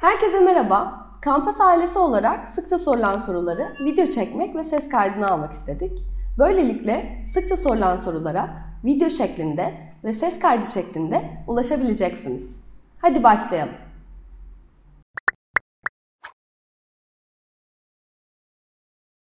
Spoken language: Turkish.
Herkese merhaba. Kampas ailesi olarak sıkça sorulan soruları video çekmek ve ses kaydını almak istedik. Böylelikle sıkça sorulan sorulara video şeklinde ve ses kaydı şeklinde ulaşabileceksiniz. Hadi başlayalım.